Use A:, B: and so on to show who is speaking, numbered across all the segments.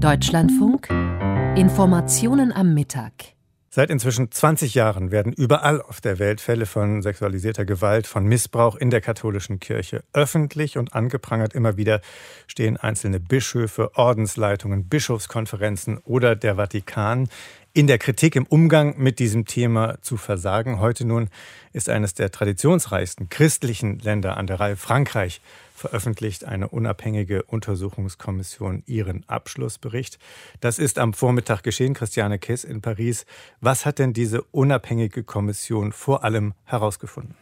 A: Deutschlandfunk Informationen am Mittag.
B: Seit inzwischen 20 Jahren werden überall auf der Welt Fälle von sexualisierter Gewalt, von Missbrauch in der katholischen Kirche öffentlich und angeprangert. Immer wieder stehen einzelne Bischöfe, Ordensleitungen, Bischofskonferenzen oder der Vatikan in der Kritik im Umgang mit diesem Thema zu versagen. Heute nun ist eines der traditionsreichsten christlichen Länder an der Reihe Frankreich veröffentlicht eine unabhängige Untersuchungskommission ihren Abschlussbericht. Das ist am Vormittag geschehen, Christiane Kess in Paris. Was hat denn diese unabhängige Kommission vor allem herausgefunden?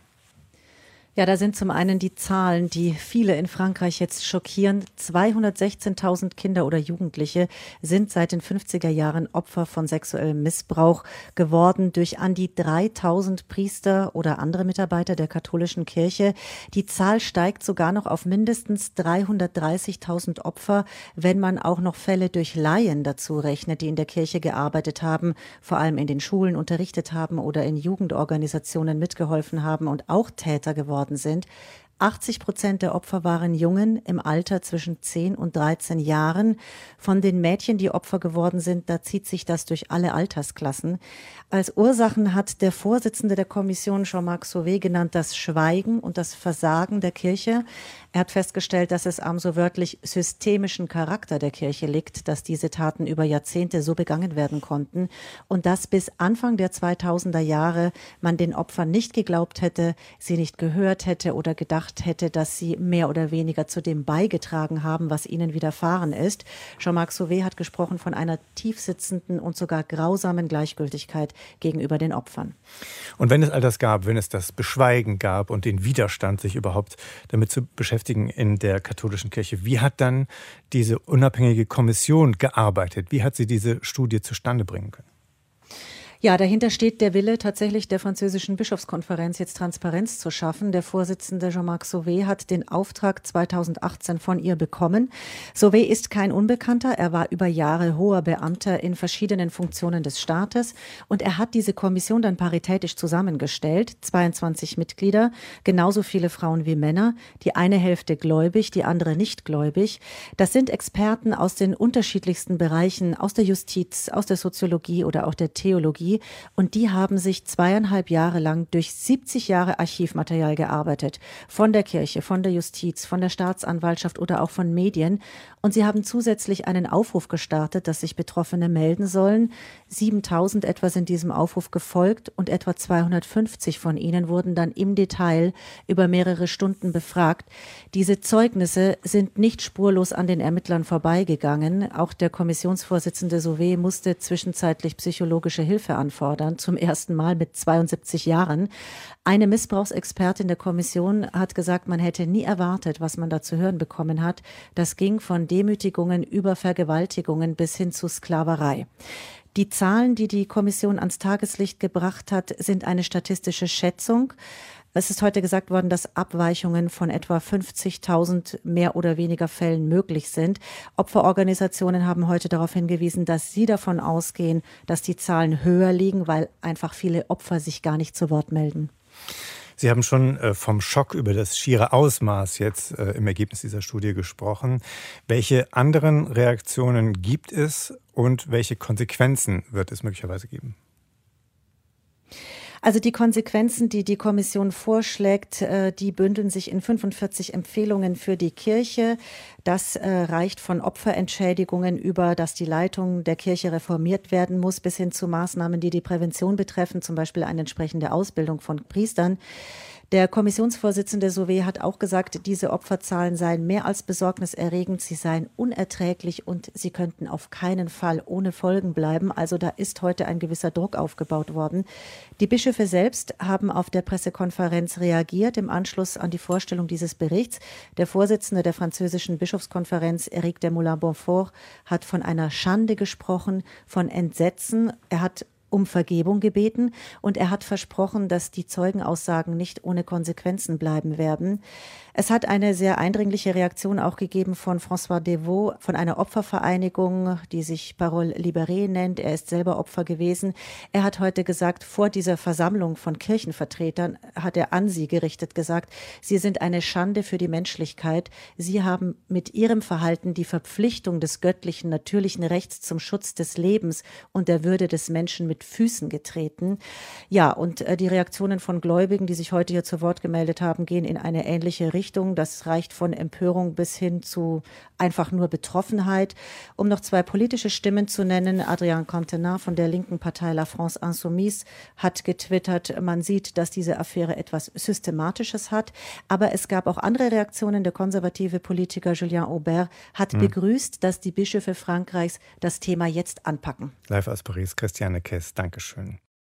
C: Ja, da sind zum einen die Zahlen, die viele in Frankreich jetzt schockieren. 216.000 Kinder oder Jugendliche sind seit den 50er Jahren Opfer von sexuellem Missbrauch geworden durch an die 3000 Priester oder andere Mitarbeiter der katholischen Kirche. Die Zahl steigt sogar noch auf mindestens 330.000 Opfer, wenn man auch noch Fälle durch Laien dazu rechnet, die in der Kirche gearbeitet haben, vor allem in den Schulen unterrichtet haben oder in Jugendorganisationen mitgeholfen haben und auch Täter geworden worden sind. 80 Prozent der Opfer waren Jungen im Alter zwischen 10 und 13 Jahren. Von den Mädchen, die Opfer geworden sind, da zieht sich das durch alle Altersklassen. Als Ursachen hat der Vorsitzende der Kommission, Jean-Marc Sauvé, genannt das Schweigen und das Versagen der Kirche. Er hat festgestellt, dass es am so wörtlich systemischen Charakter der Kirche liegt, dass diese Taten über Jahrzehnte so begangen werden konnten und dass bis Anfang der 2000er Jahre man den Opfern nicht geglaubt hätte, sie nicht gehört hätte oder gedacht hätte, dass sie mehr oder weniger zu dem beigetragen haben, was ihnen widerfahren ist. Jean-Marc Sauvé hat gesprochen von einer tiefsitzenden und sogar grausamen Gleichgültigkeit gegenüber den Opfern.
B: Und wenn es all das gab, wenn es das Beschweigen gab und den Widerstand, sich überhaupt damit zu beschäftigen in der katholischen Kirche. Wie hat dann diese unabhängige Kommission gearbeitet? Wie hat sie diese Studie zustande bringen können?
C: Ja, dahinter steht der Wille tatsächlich der französischen Bischofskonferenz, jetzt Transparenz zu schaffen. Der Vorsitzende Jean-Marc Sauvé hat den Auftrag 2018 von ihr bekommen. Sauvé ist kein Unbekannter. Er war über Jahre hoher Beamter in verschiedenen Funktionen des Staates und er hat diese Kommission dann paritätisch zusammengestellt. 22 Mitglieder, genauso viele Frauen wie Männer. Die eine Hälfte gläubig, die andere nicht gläubig. Das sind Experten aus den unterschiedlichsten Bereichen, aus der Justiz, aus der Soziologie oder auch der Theologie und die haben sich zweieinhalb Jahre lang durch 70 Jahre Archivmaterial gearbeitet. Von der Kirche, von der Justiz, von der Staatsanwaltschaft oder auch von Medien. Und sie haben zusätzlich einen Aufruf gestartet, dass sich Betroffene melden sollen. 7000 etwa sind diesem Aufruf gefolgt und etwa 250 von ihnen wurden dann im Detail über mehrere Stunden befragt. Diese Zeugnisse sind nicht spurlos an den Ermittlern vorbeigegangen. Auch der Kommissionsvorsitzende Sauvé musste zwischenzeitlich psychologische Hilfe anfordern, zum ersten Mal mit 72 Jahren. Eine Missbrauchsexpertin der Kommission hat gesagt, man hätte nie erwartet, was man da zu hören bekommen hat. Das ging von Demütigungen über Vergewaltigungen bis hin zu Sklaverei. Die Zahlen, die die Kommission ans Tageslicht gebracht hat, sind eine statistische Schätzung. Es ist heute gesagt worden, dass Abweichungen von etwa 50.000 mehr oder weniger Fällen möglich sind. Opferorganisationen haben heute darauf hingewiesen, dass sie davon ausgehen, dass die Zahlen höher liegen, weil einfach viele Opfer sich gar nicht zu Wort melden.
B: Sie haben schon äh, vom Schock über das schiere Ausmaß jetzt äh, im Ergebnis dieser Studie gesprochen. Welche anderen Reaktionen gibt es und welche Konsequenzen wird es möglicherweise geben?
C: Also die Konsequenzen, die die Kommission vorschlägt, äh, die bündeln sich in 45 Empfehlungen für die Kirche. Das äh, reicht von Opferentschädigungen über, dass die Leitung der Kirche reformiert werden muss, bis hin zu Maßnahmen, die die Prävention betreffen, zum Beispiel eine entsprechende Ausbildung von Priestern. Der Kommissionsvorsitzende Sauvé hat auch gesagt, diese Opferzahlen seien mehr als besorgniserregend, sie seien unerträglich und sie könnten auf keinen Fall ohne Folgen bleiben. Also da ist heute ein gewisser Druck aufgebaut worden. Die Bischöfe selbst haben auf der Pressekonferenz reagiert im Anschluss an die Vorstellung dieses Berichts. Der Vorsitzende der französischen Bischofskonferenz, Eric de Moulin-Bonfort, hat von einer Schande gesprochen, von Entsetzen. Er hat um Vergebung gebeten und er hat versprochen, dass die Zeugenaussagen nicht ohne Konsequenzen bleiben werden. Es hat eine sehr eindringliche Reaktion auch gegeben von François Devaux, von einer Opfervereinigung, die sich Parole Libérée nennt. Er ist selber Opfer gewesen. Er hat heute gesagt, vor dieser Versammlung von Kirchenvertretern hat er an sie gerichtet gesagt, sie sind eine Schande für die Menschlichkeit. Sie haben mit ihrem Verhalten die Verpflichtung des göttlichen, natürlichen Rechts zum Schutz des Lebens und der Würde des Menschen mit Füßen getreten. Ja, und äh, die Reaktionen von Gläubigen, die sich heute hier zu Wort gemeldet haben, gehen in eine ähnliche Richtung. Das reicht von Empörung bis hin zu einfach nur Betroffenheit. Um noch zwei politische Stimmen zu nennen, Adrien Contenat von der linken Partei La France Insoumise hat getwittert, man sieht, dass diese Affäre etwas Systematisches hat. Aber es gab auch andere Reaktionen. Der konservative Politiker Julien Aubert hat hm. begrüßt, dass die Bischöfe Frankreichs das Thema jetzt anpacken.
B: Live aus Paris, Christiane Kess, Dankeschön.